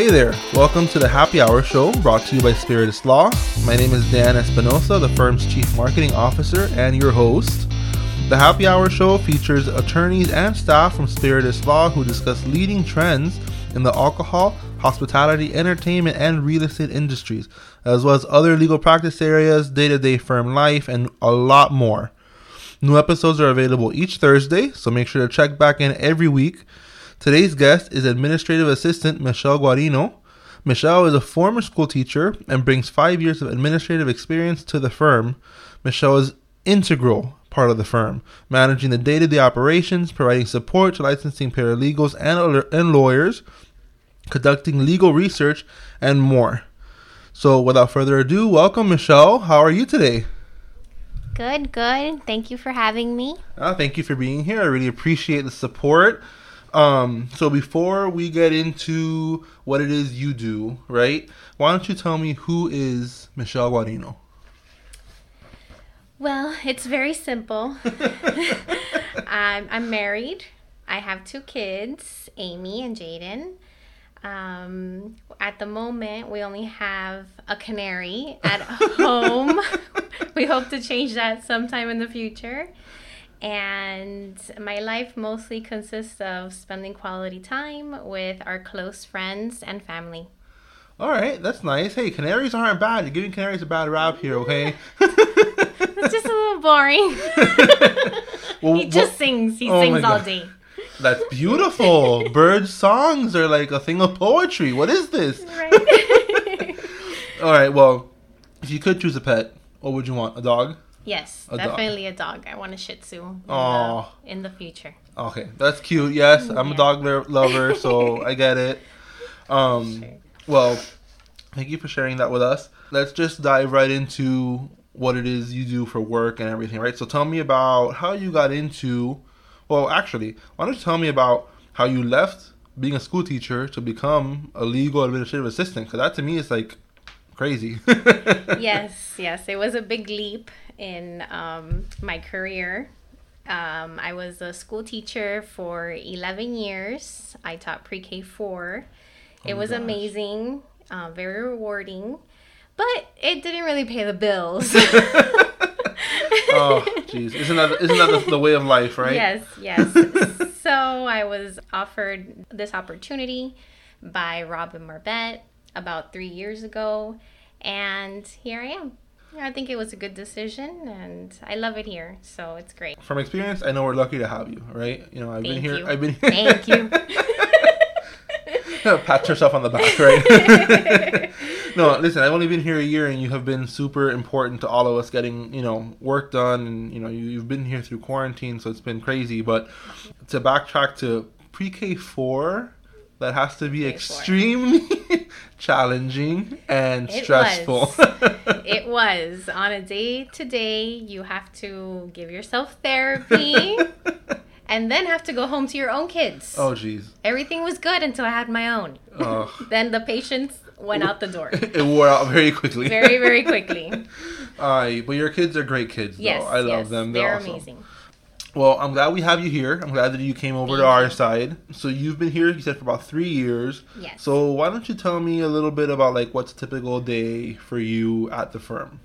Hey there, welcome to the Happy Hour Show brought to you by Spiritus Law. My name is Dan Espinosa, the firm's Chief Marketing Officer and your host. The Happy Hour Show features attorneys and staff from Spiritus Law who discuss leading trends in the alcohol, hospitality, entertainment, and real estate industries, as well as other legal practice areas, day to day firm life, and a lot more. New episodes are available each Thursday, so make sure to check back in every week. Today's guest is Administrative Assistant Michelle Guarino. Michelle is a former school teacher and brings five years of administrative experience to the firm. Michelle is integral part of the firm, managing the day-to-day operations, providing support to licensing paralegals and, and lawyers, conducting legal research, and more. So, without further ado, welcome, Michelle. How are you today? Good, good. Thank you for having me. Uh, thank you for being here. I really appreciate the support. Um, so before we get into what it is you do, right? Why don't you tell me who is Michelle Guarino? Well, it's very simple. I'm, I'm married. I have two kids, Amy and Jaden. Um, at the moment, we only have a canary at home. we hope to change that sometime in the future. And my life mostly consists of spending quality time with our close friends and family. All right, that's nice. Hey, canaries aren't bad. You're giving canaries a bad rap here, okay? it's just a little boring. well, he just well, sings. He oh sings all day. That's beautiful. Bird songs are like a thing of poetry. What is this? Right. all right. Well, if you could choose a pet, what would you want? A dog? Yes, a definitely dog. a dog. I want a Shih Tzu. In, the, in the future. Okay, that's cute. Yes, I'm yeah. a dog lover, so I get it. Um, sure. well, thank you for sharing that with us. Let's just dive right into what it is you do for work and everything, right? So tell me about how you got into. Well, actually, why don't you tell me about how you left being a school teacher to become a legal administrative assistant? Because that to me is like crazy. yes, yes, it was a big leap in um, my career. Um, I was a school teacher for 11 years. I taught pre K 4. It oh was gosh. amazing, uh, very rewarding, but it didn't really pay the bills. oh, jeez. Isn't that, isn't that the, the way of life, right? Yes, yes. so I was offered this opportunity by Robin Marbet about three years ago, and here I am. I think it was a good decision, and I love it here. So it's great. From experience, I know we're lucky to have you. Right? You know, I've Thank been here. You. I've been. Thank you. Pat yourself on the back, right? no, listen. I've only been here a year, and you have been super important to all of us getting, you know, work done. And you know, you, you've been here through quarantine, so it's been crazy. But to backtrack to pre-K four, that has to be extremely challenging and it stressful. Was. it was. On a day to day, you have to give yourself therapy and then have to go home to your own kids. Oh, jeez. Everything was good until I had my own. Oh. then the patience went out the door. it wore out very quickly. very, very quickly. All right. but your kids are great kids, though. Yes, I love yes, them. They're, They're awesome. amazing. Well, I'm glad we have you here. I'm glad that you came over Thank to our side. So you've been here, you said, for about three years. Yes. So why don't you tell me a little bit about like what's a typical day for you at the firm?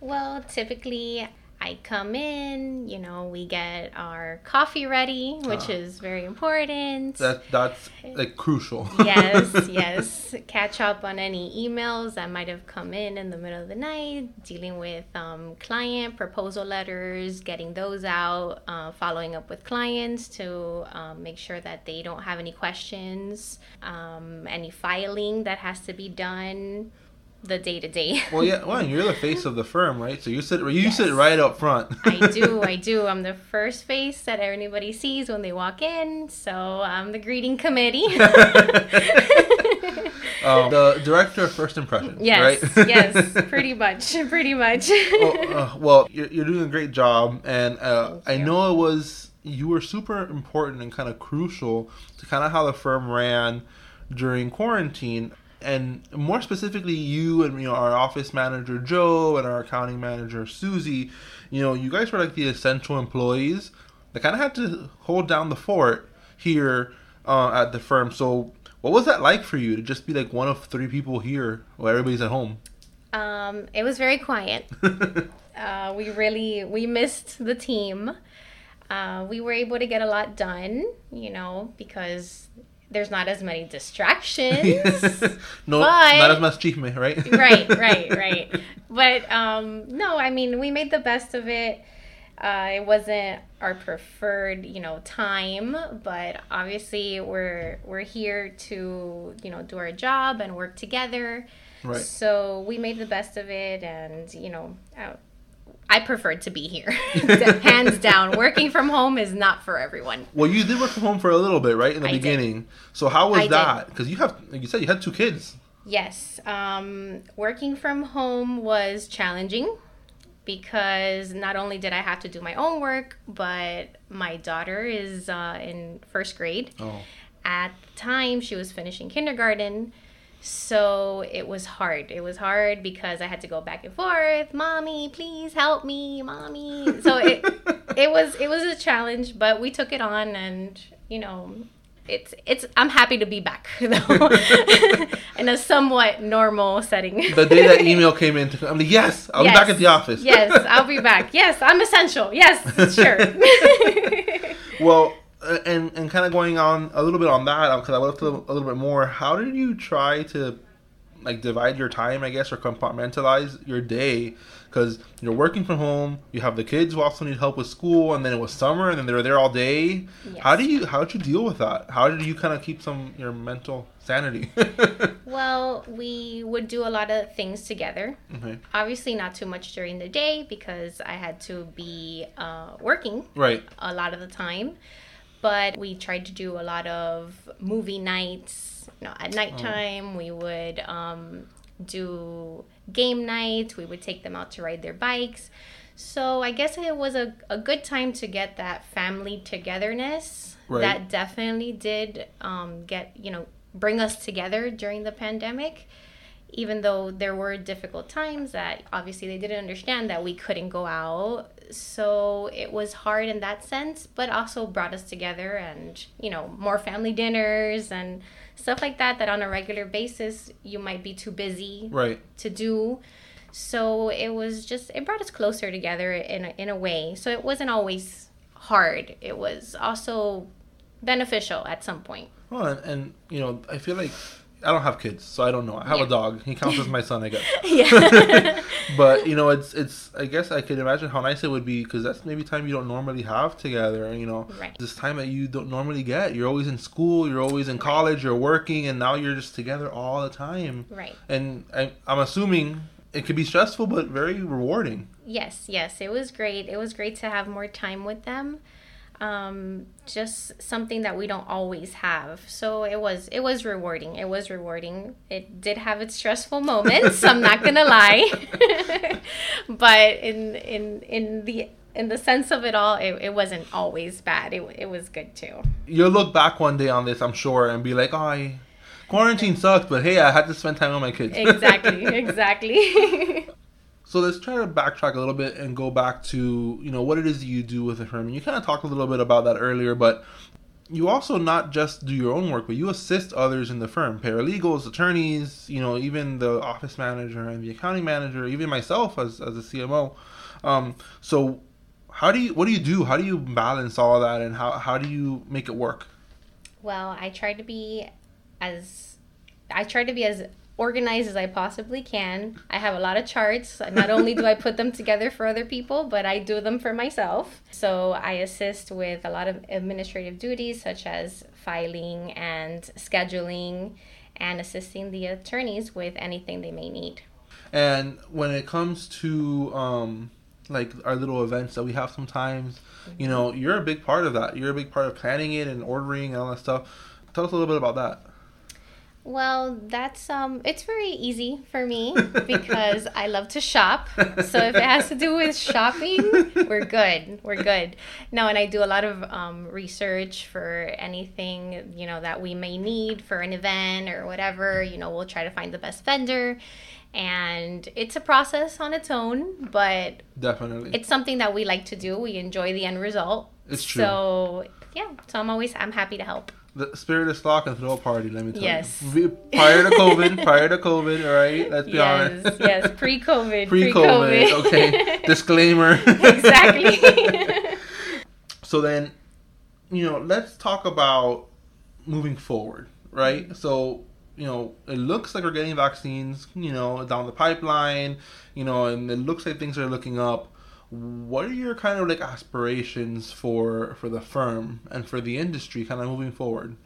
Well, typically I come in, you know, we get our coffee ready, which uh, is very important. That that's like crucial. yes, yes. Catch up on any emails that might have come in in the middle of the night, dealing with um, client proposal letters, getting those out, uh, following up with clients to um, make sure that they don't have any questions, um, any filing that has to be done the day to day. Well, yeah, well, you're the face of the firm, right? So you sit you yes. sit right up front. I do, I do. I'm the first face that anybody sees when they walk in. So I'm the greeting committee. um, the director of first impression. Yes, right? yes, pretty much, pretty much. well, uh, well you're, you're, doing a great job, and uh, I know it was you were super important and kind of crucial to kind of how the firm ran during quarantine and more specifically you and you know our office manager joe and our accounting manager susie you know you guys were like the essential employees that kind of had to hold down the fort here uh, at the firm so What was that like for you to just be like one of three people here while everybody's at home? Um, it was very quiet. uh, we really we missed the team. Uh, we were able to get a lot done, you know, because there's not as many distractions. no, But- not as much chisme, right? right, right, right. But um, no, I mean, we made the best of it. Uh, it wasn't our preferred, you know, time, but obviously we're we're here to, you know, do our job and work together. Right. So we made the best of it, and you know, uh, I preferred to be here, hands down. Working from home is not for everyone. Well, you did work from home for a little bit, right, in the I did. beginning. So how was I that? Because you have, like you said, you had two kids. Yes, um, working from home was challenging because not only did I have to do my own work, but my daughter is uh, in first grade. Oh, At the time, she was finishing kindergarten. So it was hard. It was hard because I had to go back and forth. Mommy, please help me, mommy. So it it was it was a challenge, but we took it on, and you know, it's it's. I'm happy to be back though, in a somewhat normal setting. the day that email came in, I'm like, yes, I'll be back at the office. yes, I'll be back. Yes, I'm essential. Yes, sure. Well, and and kind of going on a little bit on that because I would have a little bit more. How did you try to like divide your time, I guess, or compartmentalize your day? Because you're working from home, you have the kids who also need help with school, and then it was summer, and then they were there all day. How do you how did you deal with that? How did you kind of keep some your mental sanity? well, we would do a lot of things together. okay. Obviously, not too much during the day because I had to be uh, working Right. a lot of the time. But we tried to do a lot of movie nights. You know, at nighttime, we would um, do game nights. We would take them out to ride their bikes. So I guess it was a, a good time to get that family togetherness. Right. That definitely did um, get, you know, bring us together during the pandemic. Even though there were difficult times that obviously they didn't understand that we couldn't go out. So it was hard in that sense, but also brought us together and, you know, more family dinners and stuff like that, that on a regular basis you might be too busy Right. to do. So it was just it brought us closer together in a, in a way. So it wasn't always hard. It was also beneficial at some point. Well, and, and you know, I feel like I don't have kids, so I don't know. I have Yeah. a dog. He counts as my son, I guess. yeah. but you know, it's it's. I guess I could imagine how nice it would be because that's maybe time you don't normally have together. You know, Right. this time that you don't normally get. You're always in school. You're always in college. You're working, and now you're just together all the time. right. And I, I'm assuming it could be stressful, but very rewarding. Yes, yes, it was great. It was great to have more time with them. Um, just something that we don't always have. So it was it was rewarding. It was rewarding. It did have its stressful moments. I'm not gonna lie, but in in in the in the sense of it all, it, it wasn't always bad. It it was good too. You'll look back one day on this, I'm sure, and be like, "Oh, I, quarantine sucked, but hey, I had to spend time with my kids." Exactly, exactly. So let's try to backtrack a little bit and go back to you know what it is you do with the firm. You kind of talked a little bit about that earlier, but you also not just do your own work, but you assist others in the firm, paralegals, attorneys, you know, even the office manager and the accounting manager, even myself as as a CMO. Um, so how do you what do you do? How do you balance all that, and how how do you make it work? Well, I try to be as I try to be as organized as I possibly can. I have a lot of charts. Not only do I put them together for other people, but I do them for myself. So I assist with a lot of administrative duties such as filing and scheduling and assisting the attorneys with anything they may need. And when it comes to um, like our little events that we have sometimes, you know, you're a big part of that. You're a big part of planning it and ordering and all that stuff. Tell us a little bit about that. Well, that's um it's very easy for me because I love to shop. So if it has to do with shopping, we're good. We're good. No, and I do a lot of um, research for anything, you know, that we may need for an event or whatever. You know, we'll try to find the best vendor. And it's a process on its own, but Definitely. it's something that we like to do. We enjoy the end result. It's true. So, yeah, so I'm always I'm happy to help. The Spirit stock and throw a party. Let me tell Yes. you. Prior to COVID, prior to COVID, all right. Let's be honest. yes, honest. yes, pre-COVID. Pre-COVID. Okay. Disclaimer. exactly. So then, you know, let's talk about moving forward, right? Mm-hmm. So, you know, it looks like we're getting vaccines, you know, down the pipeline, you know, and it looks like things are looking up. What are your kind of like aspirations for for the firm and for the industry kind of moving forward?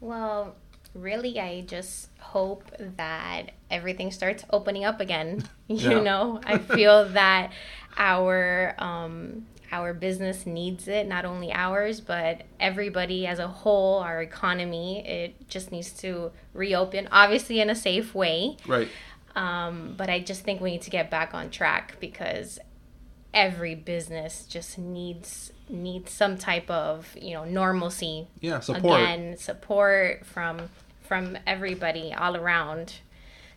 Well, really, I just hope that everything starts opening up again. You Yeah. know, I feel that our um, our business needs it, not only ours, but everybody as a whole, our economy. It just needs to reopen, obviously in a safe way. Right. Um, but I just think we need to get back on track because every business just needs needs some type of you know normalcy Yeah, support. again support from from everybody all around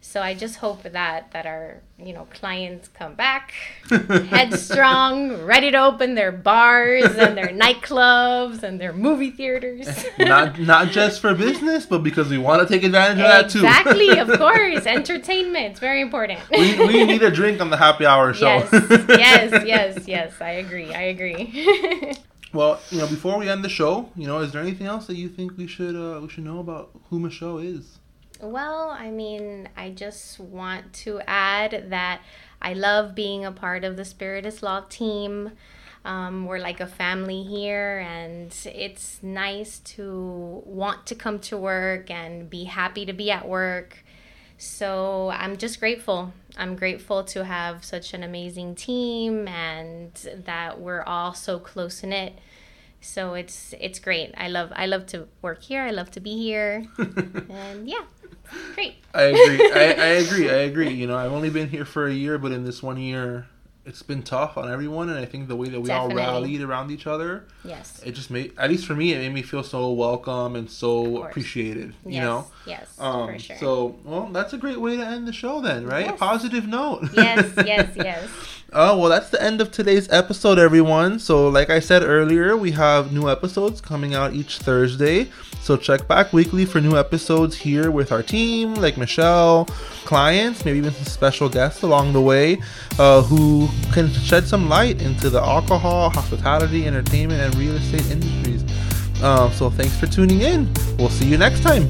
so i just hope that that our you know clients come back headstrong ready to open their bars and their nightclubs and their movie theaters not not just for business, but because we want to take advantage of that too. exactly of course entertainment it's very important we, we need a drink on the happy hour show. yes yes yes yes i agree i agree Well, you know, before we end the show, you know, is there anything else that you think we should uh, we should know about who Michelle is? Well, I mean, I just want to add that I love being a part of the Spiritus Law team. Um, we're like a family here, and it's nice to want to come to work and be happy to be at work. So I'm just grateful. I'm grateful to have such an amazing team and that we're all so close knit. So it's it's great. I love I love to work here. I love to be here. and yeah, great. I agree. I, I agree. I agree. You know, I've only been here for a year, but in this one year, it's been tough on everyone, and I think the way that we Definitely. all rallied around each other, Yes. it just made, at least for me, it made me feel so welcome and so appreciated. You know. Yes. Um, for sure. So, well, that's a great way to end the show, then, right? Yes. Positive note. yes. Yes. Yes. Oh, well, that's the end of today's episode, everyone. So, like I said earlier, we have new episodes coming out each Thursday. So, check back weekly for new episodes here with our team, like Michelle, clients, maybe even some special guests along the way uh, who can shed some light into the alcohol, hospitality, entertainment, and real estate industries. Um, so, thanks for tuning in. We'll see you next time.